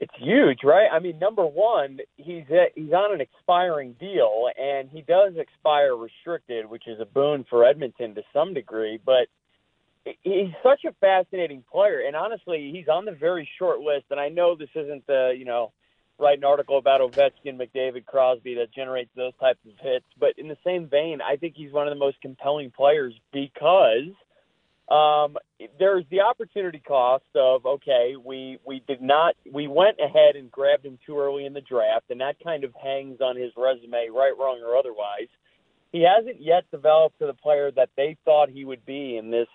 it's huge, right? I mean, number one, he's at, he's on an expiring deal, and he does expire restricted, which is a boon for Edmonton to some degree. But he's such a fascinating player, and honestly, he's on the very short list. And I know this isn't the you know write an article about Ovechkin, McDavid, Crosby that generates those types of hits, but in the same vein, I think he's one of the most compelling players because um, there's the opportunity cost of okay, we we did not we went ahead and grabbed him too early in the draft, and that kind of hangs on his resume, right, wrong, or otherwise. He hasn't yet developed to the player that they thought he would be in this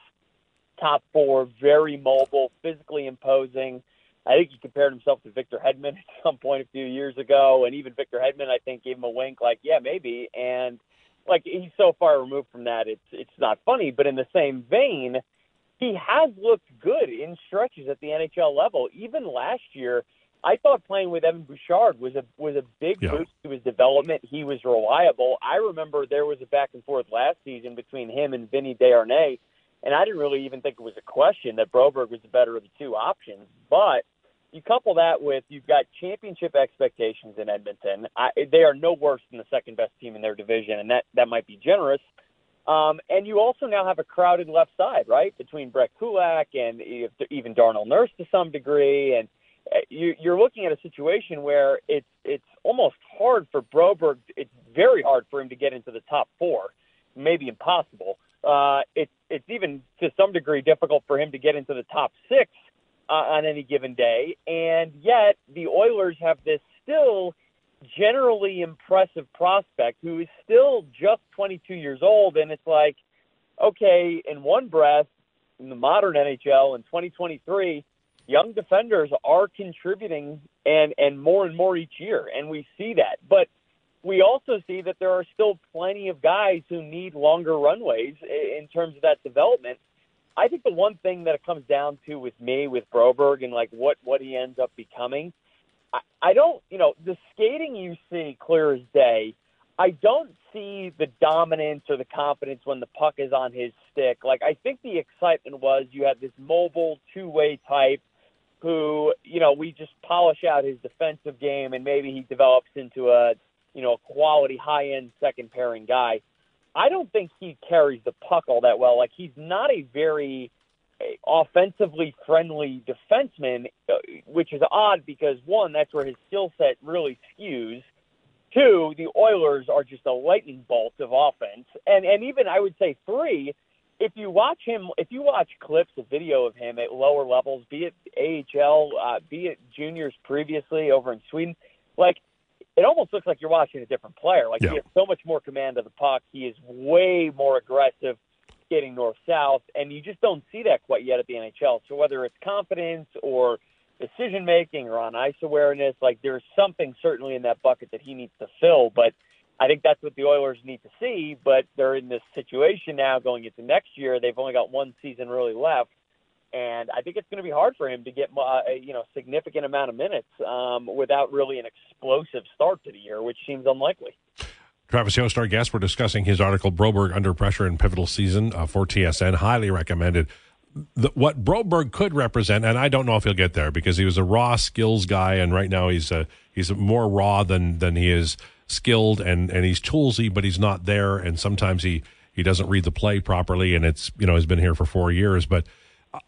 top four, very mobile, physically imposing. I think he compared himself to Victor Hedman at some point a few years ago, and even Victor Hedman, I think, gave him a wink, like, yeah, maybe. And like he's so far removed from that, it's it's not funny. But in the same vein, he has looked good in stretches at the NHL level. Even last year, I thought playing with Evan Bouchard was a was a big yeah. boost to his development. He was reliable. I remember there was a back and forth last season between him and Vinny Desharnais, and I didn't really even think it was a question that Broberg was the better of the two options. But you couple that with you've got championship expectations in Edmonton. I, they are no worse than the second best team in their division, and that that might be generous. Um, and you also now have a crowded left side, right, between Brett Kulak and even Darnell Nurse to some degree, and uh, you, you're looking at a situation where it's it's almost hard for Broberg. It's very hard for him to get into the top four, maybe impossible. Uh, it's it's even to some degree difficult for him to get into the top six uh, on any given day, and yet the Oilers have this still generally impressive prospect who is still just 22 years old. And it's like, okay, in one breath, in the modern NHL in 2023, young defenders are contributing and, and more and more each year. And we see that. But we also see that there are still plenty of guys who need longer runways in terms of that development. I think the one thing that it comes down to with me, with Broberg, and like what what he ends up becoming, I, don't, you know, the skating you see clear as day. I don't see the dominance or the confidence when the puck is on his stick. Like I think the excitement was you had this mobile two-way type who, you know, we just polish out his defensive game and maybe he develops into a, you know, a quality high-end second pairing guy. I don't think he carries the puck all that well. Like he's not a very offensively friendly defenseman, uh, which is odd because one, that's where his skill set really skews. Two, the Oilers are just a lightning bolt of offense, and and even I would say three. If you watch him, if you watch clips of video of him at lower levels, be it AHL, uh, be it juniors previously over in Sweden, like it almost looks like you're watching a different player. Like yeah. he has so much more command of the puck. He is way more aggressive skating north south, and you just don't see that quite yet at the NHL. So whether it's confidence or decision making or on ice awareness, like there's something certainly in that bucket that he needs to fill. But I think that's what the Oilers need to see. But they're in this situation now going into next year. They've only got one season really left. And I think it's going to be hard for him to get uh, you know significant amount of minutes um, without really an explosive start to the year, which seems unlikely. Travis Yost, our guest, we're discussing his article, Broberg Under Pressure in Pivotal Season uh, for TSN. Highly recommended. The, what Broberg could represent, and I don't know if he'll get there because he was a raw skills guy, and right now he's a, he's more raw than than he is skilled, and and he's toolsy, but he's not there, and sometimes he he doesn't read the play properly, and it's you know he's been here for four years, but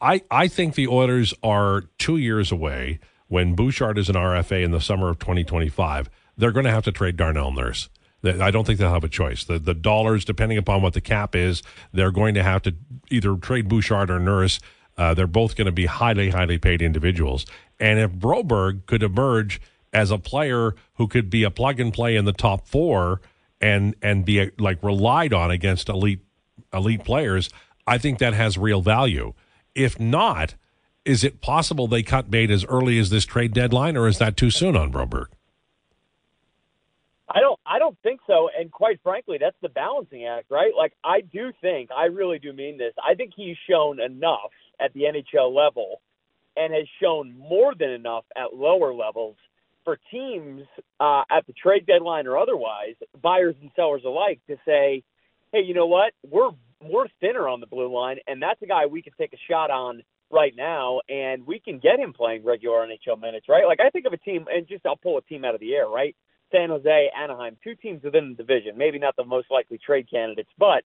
I I think the Oilers are two years away when Bouchard is an RFA in the summer of 2025. They're going to have to trade Darnell Nurse. I don't think they'll have a choice. The the dollars, depending upon what the cap is, they're going to have to either trade Bouchard or Nurse. Uh, they're both going to be highly, highly paid individuals. And if Broberg could emerge as a player who could be a plug and play in the top four and and be a, like relied on against elite elite players, I think that has real value. If not, is it possible they cut bait as early as this trade deadline, or is that too soon on Broberg? I don't I don't think so. And quite frankly, that's the balancing act, right? Like I do think, I really do mean this. I think he's shown enough at the NHL level and has shown more than enough at lower levels for teams uh, at the trade deadline or otherwise, buyers and sellers alike, to say, hey, you know what? We're we're thinner on the blue line, and that's a guy we can take a shot on right now, and we can get him playing regular NHL minutes, right? Like I think of a team, and just I'll pull a team out of the air, right? San Jose, Anaheim, two teams within the division. Maybe not the most likely trade candidates, but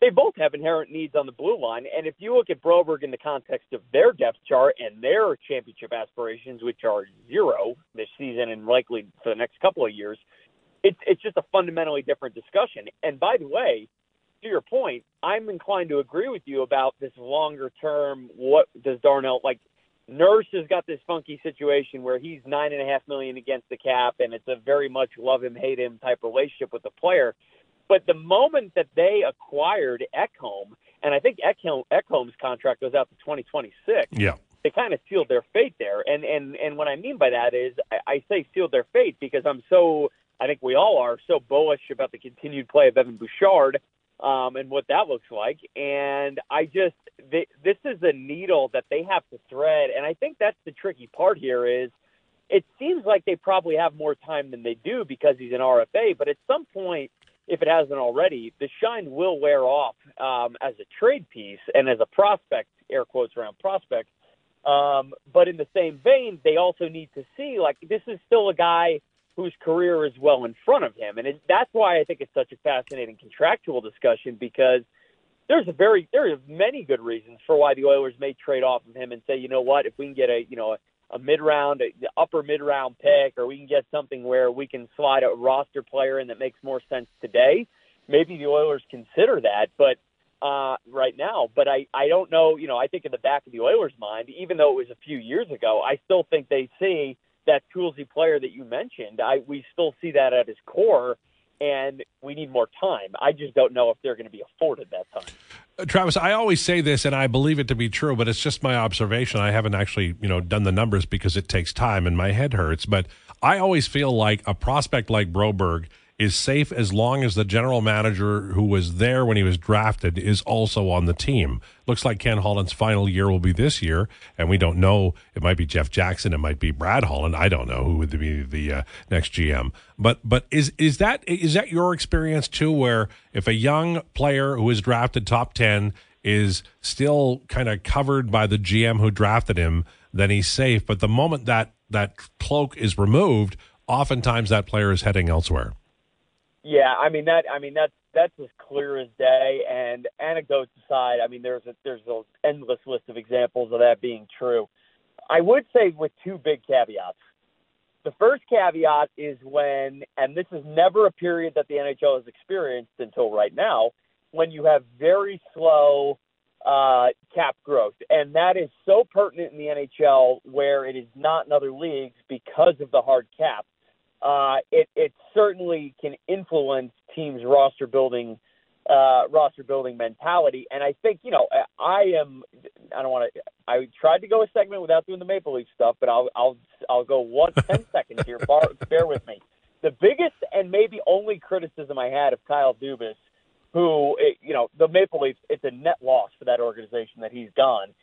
they both have inherent needs on the blue line. And if you look at Broberg in the context of their depth chart and their championship aspirations, which are zero this season and likely for the next couple of years, it's it's just a fundamentally different discussion. And by the way, to your point, I'm inclined to agree with you about this longer term. What does Darnell like? Nurse has got this funky situation where he's nine and a half million against the cap, and it's a very much love him hate him type relationship with the player. But the moment that they acquired Ekholm, and I think Ekholm, Ekholm's contract goes out to 2026. Yeah. They kind of sealed their fate there, and and and what I mean by that is I, I say sealed their fate because I'm so I think we all are so bullish about the continued play of Evan Bouchard um, and what that looks like. And I just this is a needle that they have to thread, and I think that's the tricky part here. Is it seems like they probably have more time than they do because he's an RFA, but at some point, if it hasn't already, the shine will wear off um, as a trade piece and as a prospect, air quotes around prospect. Um, but in the same vein, they also need to see like this is still a guy whose career is well in front of him. And it, that's why I think it's such a fascinating contractual discussion because there's a very there are many good reasons for why the Oilers may trade off of him and say, you know what, if we can get a you know a, a mid round, a, upper mid round pick, or we can get something where we can slide a roster player in that makes more sense today, maybe the Oilers consider that. But uh, right now, but I, I don't know, you know, I think in the back of the Oilers' mind, even though it was a few years ago, I still think they see that toolsy player that you mentioned. I we still see that at his core, and we need more time. I just don't know if they're going to be afforded that time. Uh, Travis, I always say this, and I believe it to be true, but it's just my observation. I haven't actually, you know, done the numbers because it takes time and my head hurts. But I always feel like a prospect like Broberg is safe as long as the general manager who was there when he was drafted is also on the team. Looks like Ken Holland's final year will be this year, and we don't know. It might be Jeff Jackson, it might be Brad Holland. I don't know who would be the uh, next GM. But but is is that is that your experience too? Where if a young player who is drafted top ten is still kind of covered by the GM who drafted him, then he's safe. But the moment that that cloak is removed, oftentimes that player is heading elsewhere. Yeah, I mean that. I mean that's that's as clear as day. And anecdotes aside, I mean there's a, there's an endless list of examples of that being true. I would say with two big caveats. The first caveat is when, and this is never a period that the NHL has experienced until right now, when you have very slow uh, cap growth, and that is so pertinent in the NHL where it is not in other leagues because of the hard cap uh, it, it certainly can influence teams' roster building uh, roster building mentality. And I think you know I am I don't want to I tried to go a segment without doing the Maple Leaf stuff, but I'll I'll I'll go one ten seconds here. Bar, bear with me. The biggest and maybe only criticism I had of Kyle Dubas, who you know the Maple Leafs, it's a net loss for that organization that he's gone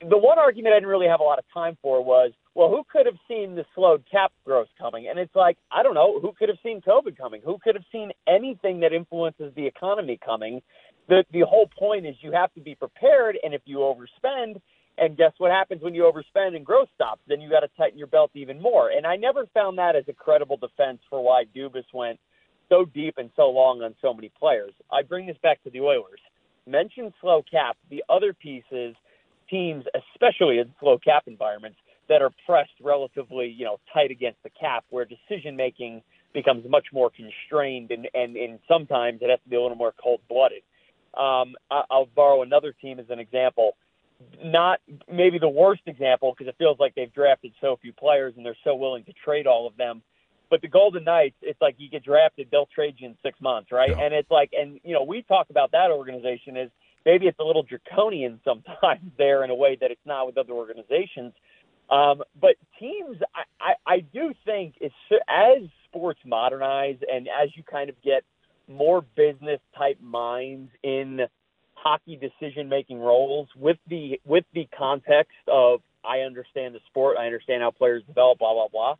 the one argument I didn't really have a lot of time for was, well, who could have seen the slowed cap growth coming? And it's like, I don't know, who could have seen COVID coming? Who could have seen anything that influences the economy coming? The the whole point is you have to be prepared, and if you overspend, and guess what happens when you overspend and growth stops? Then you got to tighten your belt even more. And I never found that as a credible defense for why Dubas went so deep and so long on so many players. I bring this back to the Oilers. Mention slow cap. The other piece is teams, especially in slow cap environments, that are pressed relatively, you know, tight against the cap, where decision making becomes much more constrained, and and, and sometimes it has to be a little more cold blooded. Um, I, I'll borrow another team as an example. Not maybe the worst example because it feels like they've drafted so few players and they're so willing to trade all of them. But the Golden Knights, it's like you get drafted, they'll trade you in six months, right? Yeah. And it's like, and you know, we talk about that organization as maybe it's a little draconian sometimes there in a way that it's not with other organizations. Um, but teams, I, I, I do think it's as sports modernize and as you kind of get more business type minds in hockey decision making roles with the with the context of I understand the sport, I understand how players develop, blah blah blah.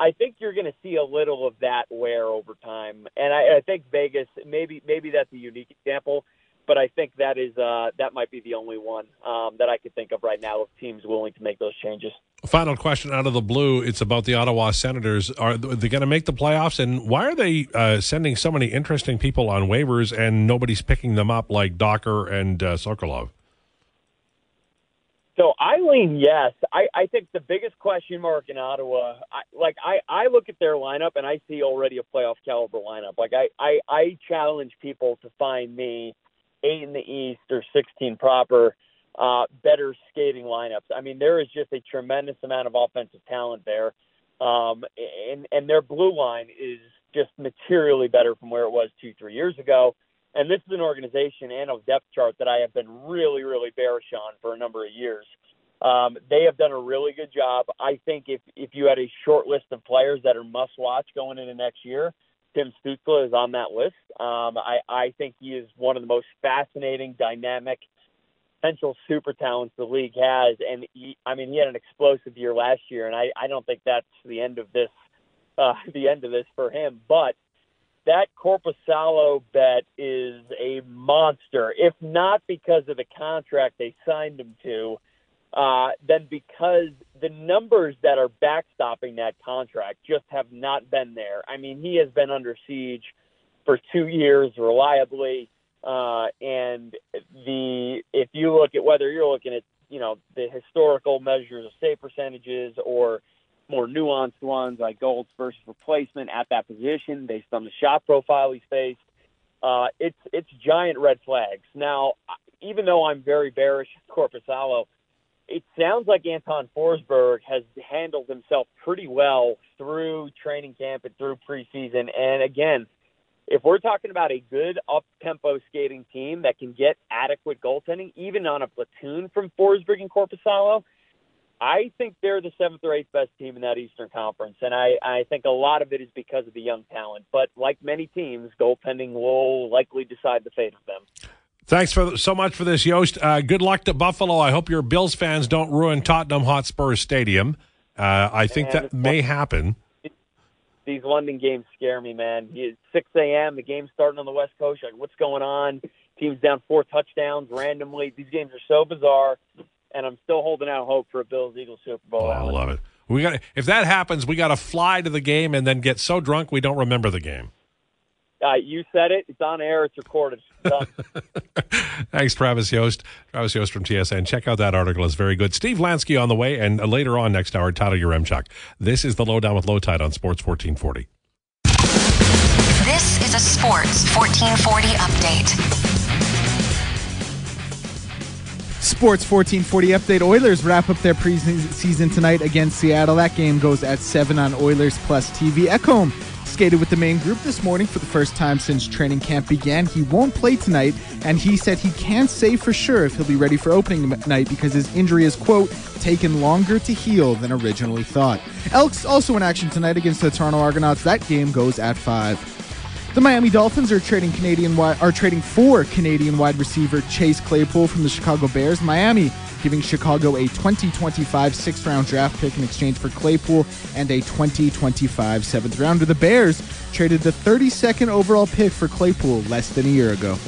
I think you're going to see a little of that wear over time, and I, I think Vegas maybe maybe that's a unique example, but I think that is uh, that might be the only one um, that I could think of right now of teams willing to make those changes. Final question out of the blue. It's about the Ottawa Senators. Are they going to make the playoffs? And why are they uh, sending so many interesting people on waivers and nobody's picking them up like Docker and uh, Sokolov? So I lean yes. I, I think the biggest question mark in Ottawa, I, like I, I look at their lineup and I see already a playoff caliber lineup. Like I, I, I challenge people to find me eight in the East or 16 proper, uh, better skating lineups. I mean, there is just a tremendous amount of offensive talent there. Um, and, and their blue line is just materially better from where it was two, three years ago. And this is an organization and a depth chart that I have been really, really bearish on for a number of years. Um, they have done a really good job. I think if if you had a short list of players that are must watch going into next year, Tim Stützle is on that list. Um, I I think he is one of the most fascinating, dynamic, potential super talents the league has. And he, I mean, he had an explosive year last year, and I I don't think that's the end of this uh, the end of this for him, but that Korpisalo bet is a monster. If not because of the contract they signed him to, uh, then because the numbers that are backstopping that contract just have not been there. I mean, he has been under siege for two years reliably, uh, and the if you look at whether you're looking at you know the historical measures of save percentages or more nuanced ones like goals versus replacement at that position based on the shot profile he's faced. Uh, it's it's giant red flags. Now, even though I'm very bearish Korpisalo, it sounds like Anton Forsberg has handled himself pretty well through training camp and through preseason. And again, if we're talking about a good up tempo skating team that can get adequate goaltending, even on a platoon from Forsberg and Korpisalo, I think they're the seventh or eighth best team in that Eastern Conference, and I, I think a lot of it is because of the young talent. But like many teams, goaltending will likely decide the fate of them. Thanks for so much for this, Yost. Uh, good luck to Buffalo. I hope your Bills fans don't ruin Tottenham Hotspur Stadium. Uh, I think Man, that may happen. These London games scare me, man. It's 6 a.m. The game's starting on the West Coast. Like, what's going on? Teams down four touchdowns randomly. These games are so bizarre, and I'm still holding out hope for a Bills Eagles Super Bowl. Oh, I love it. We got if that happens, we got to fly to the game and then get so drunk we don't remember the game. Uh, you said it. It's on air. It's recorded. Done. Thanks, Travis Yost. Travis Yost from TSN. Check out that article. It's very good. Steve Lansky on the way, and later on next hour, Tyler Yaremchuk. This is the Lowdown with Lowetide on Sports 1440. This is a Sports 1440 update. Sports 1440 update. Oilers wrap up their preseason tonight against Seattle. That game goes at 7 on Oilers Plus TV. Ekholm skated with the main group this morning for the first time since training camp began. He won't play tonight, and he said he can't say for sure if he'll be ready for opening night because his injury is, quote, taken longer to heal than originally thought. Elks also in action tonight against the Toronto Argonauts. That game goes at 5. The Miami Dolphins are trading Canadian are trading for Canadian wide receiver Chase Claypool from the Chicago Bears. Miami giving Chicago a 2025 sixth round draft pick in exchange for Claypool and a 2025 seventh rounder. The Bears traded the 32nd overall pick for Claypool less than a year ago.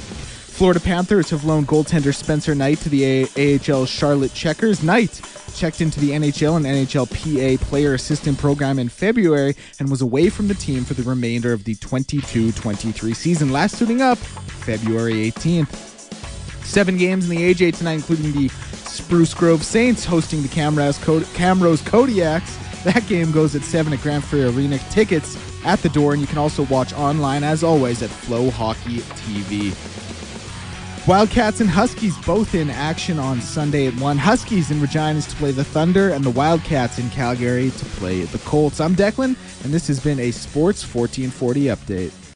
Florida Panthers have loaned goaltender Spencer Knight to the AHL Charlotte Checkers. Knight checked into the NHL and NHLPA player assistant program in February and was away from the team for the remainder of the 22 23 season, last suiting up February 18th. Seven games in the AJ tonight, including the Spruce Grove Saints hosting the Camrose, Camrose Kodiaks. That game goes at 7 at Grant Fuhr Arena. Tickets at the door, and you can also watch online, as always, at Flow Hockey TV. Wildcats and Huskies both in action on Sunday at 1. Huskies in Regina to play the Thunder, and the Wildcats in Calgary to play the Colts. I'm Declan, and this has been a Sports 1440 update.